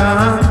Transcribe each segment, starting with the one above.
Can't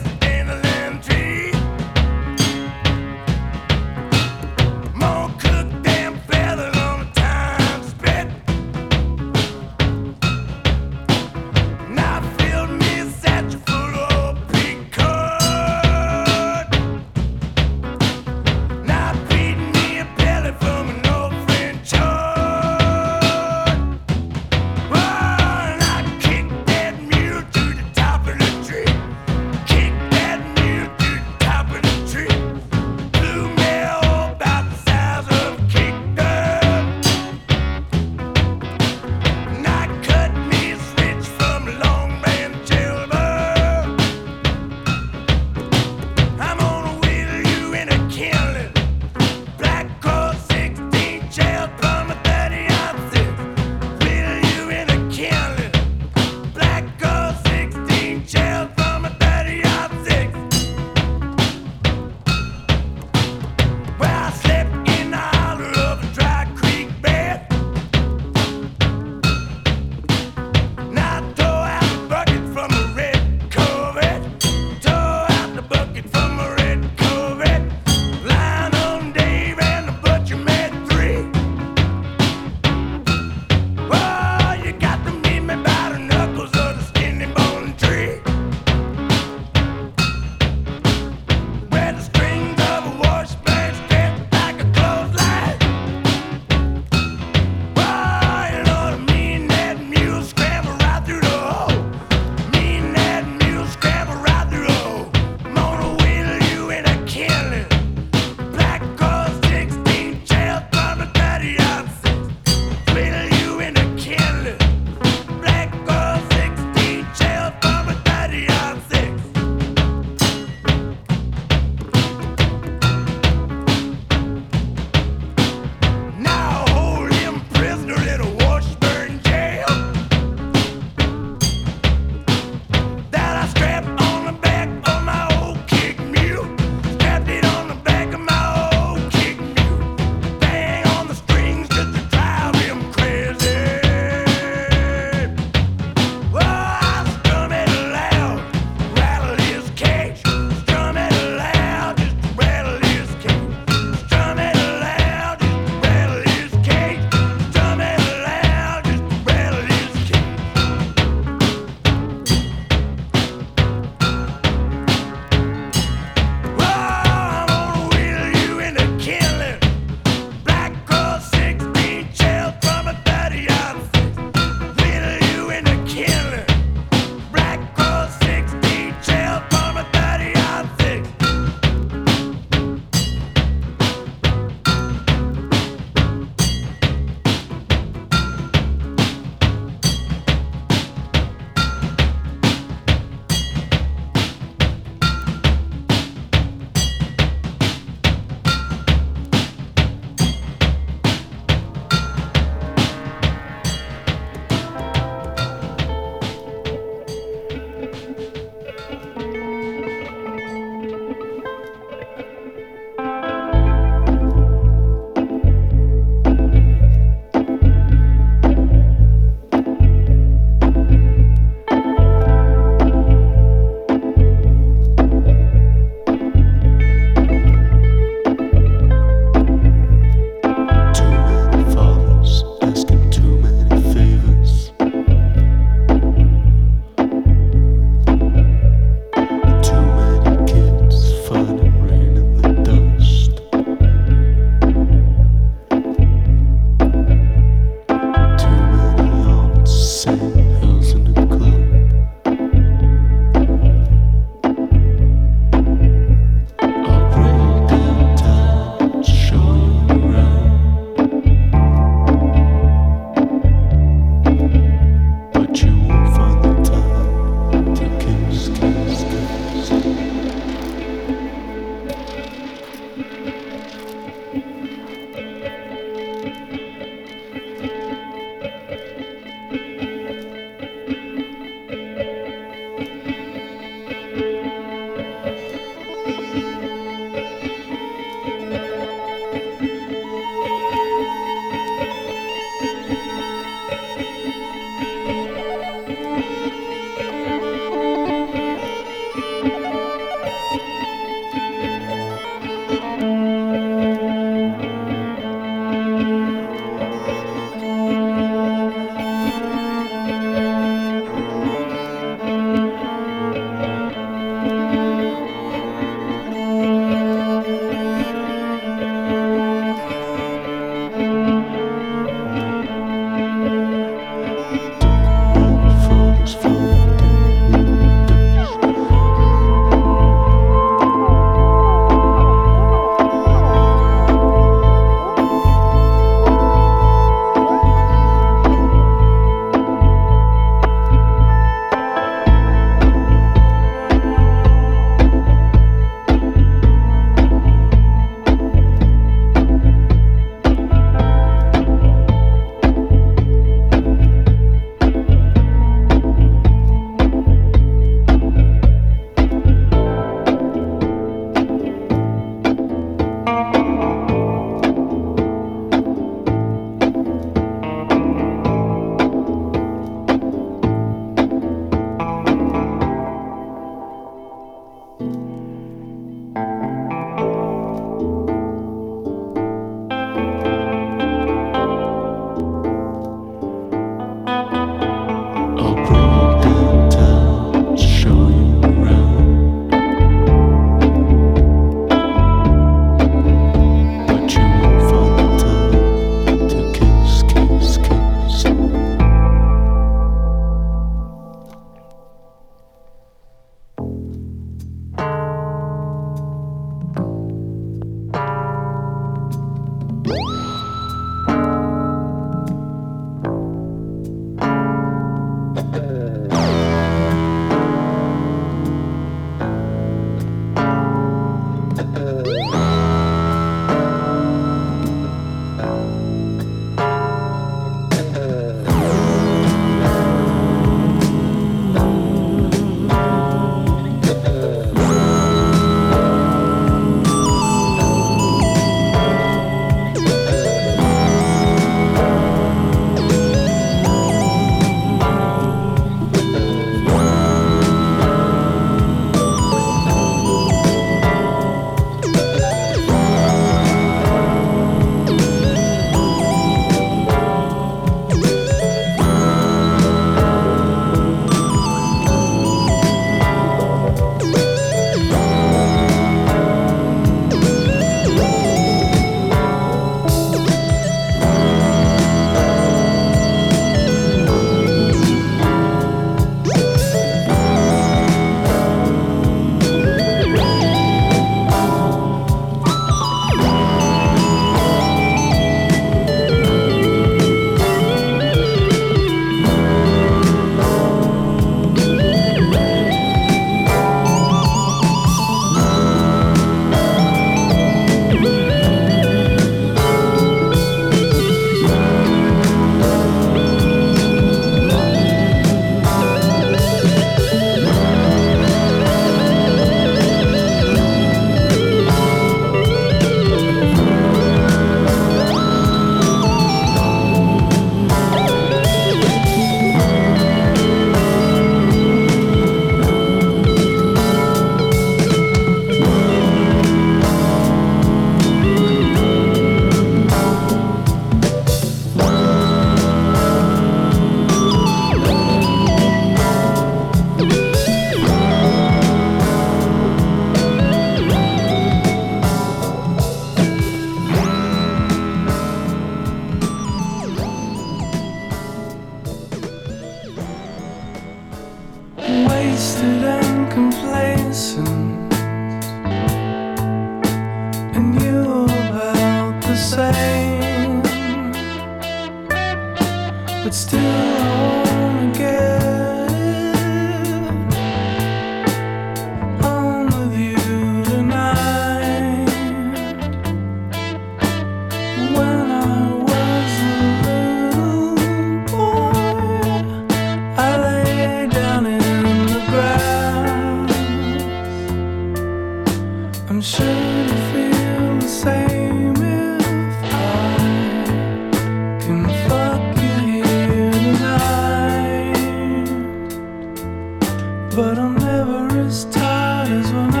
But I'm never as tired as when I'm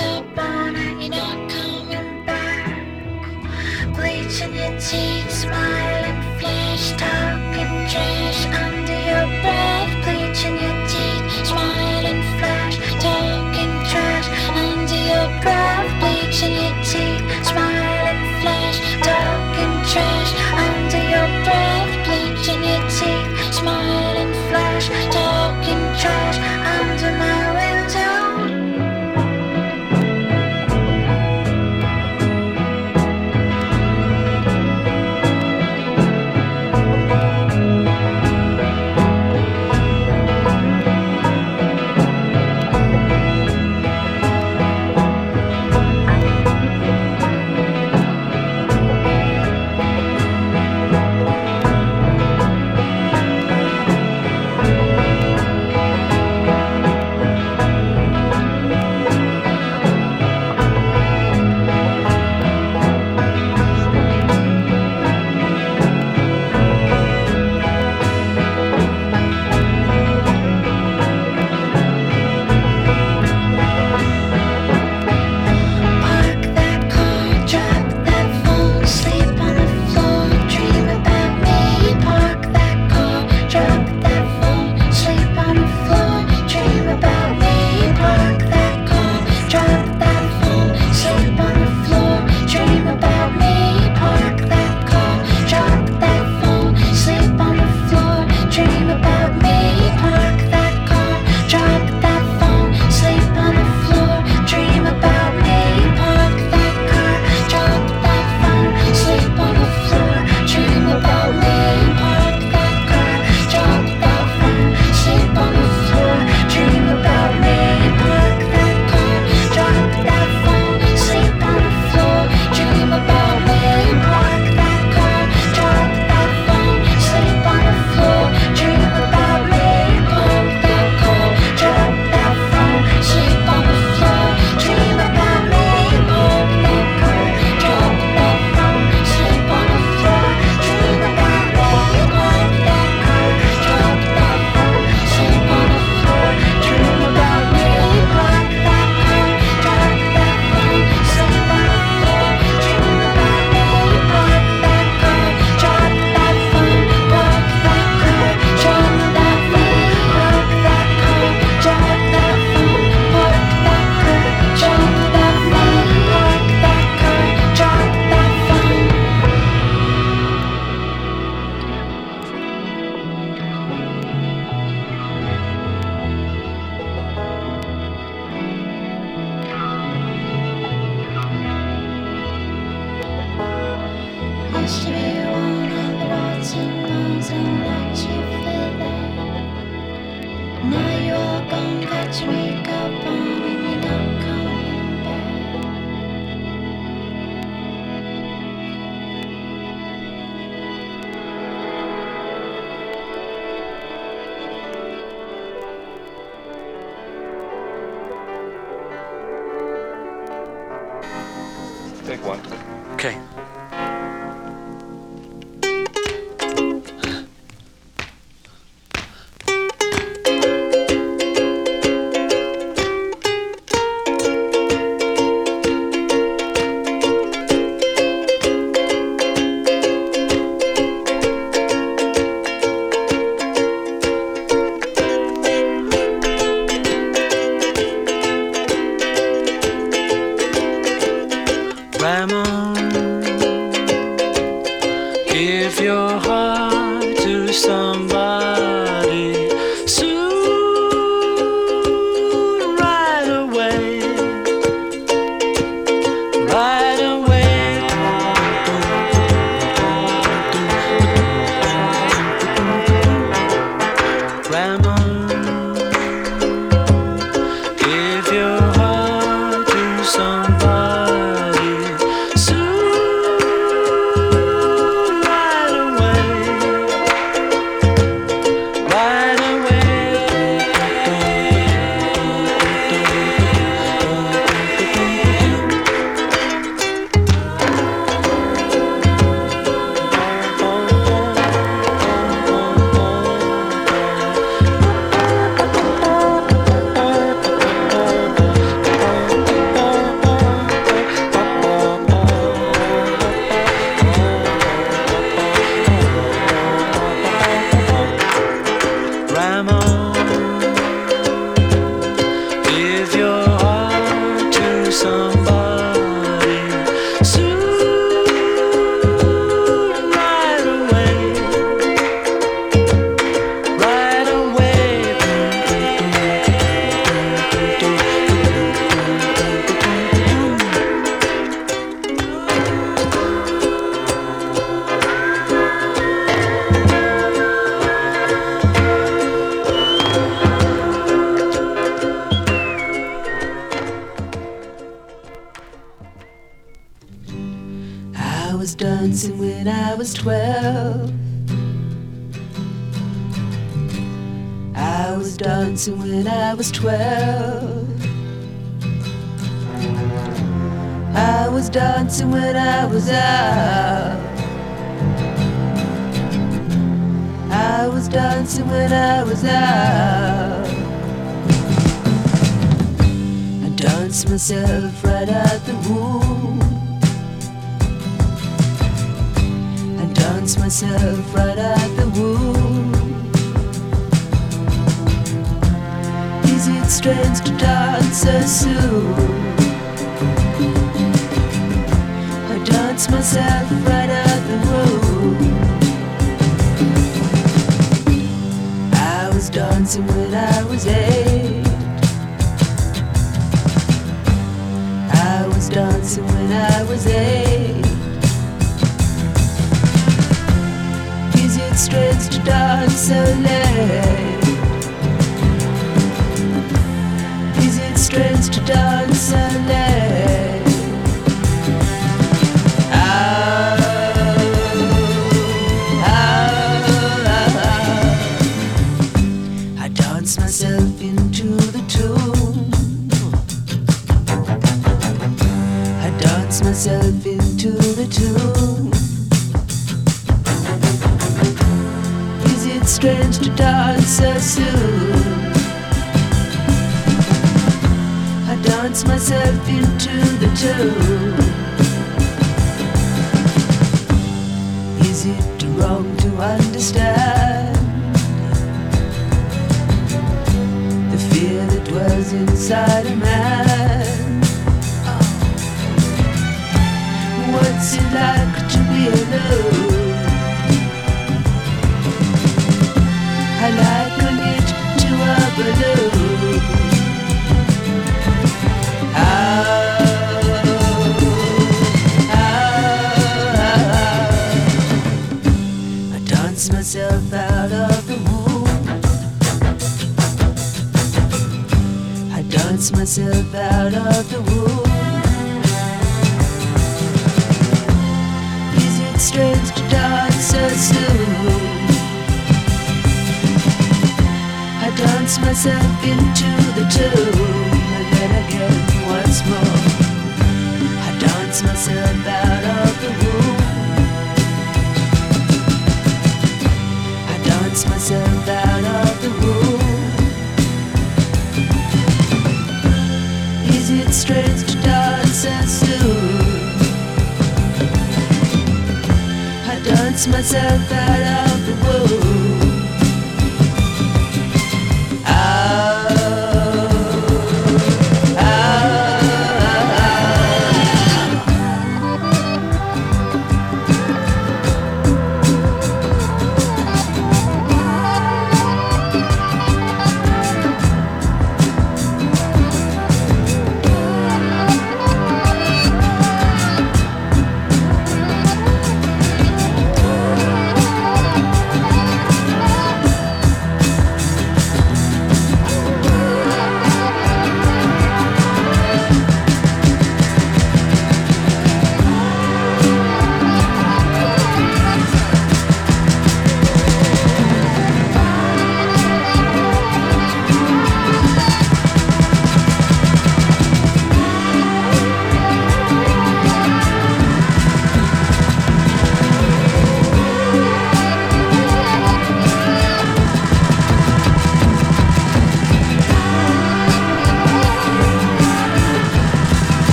dancing in seas, smiling, fish, talking trees. was twelve. I was dancing when I was out. I was dancing when I was out. I danced myself right out the womb. I danced myself right out the womb. Strains to dance so soon. I dance myself right out the room. I was dancing when I was eight. I was dancing when I was eight. Is it strange to dance so late? done so.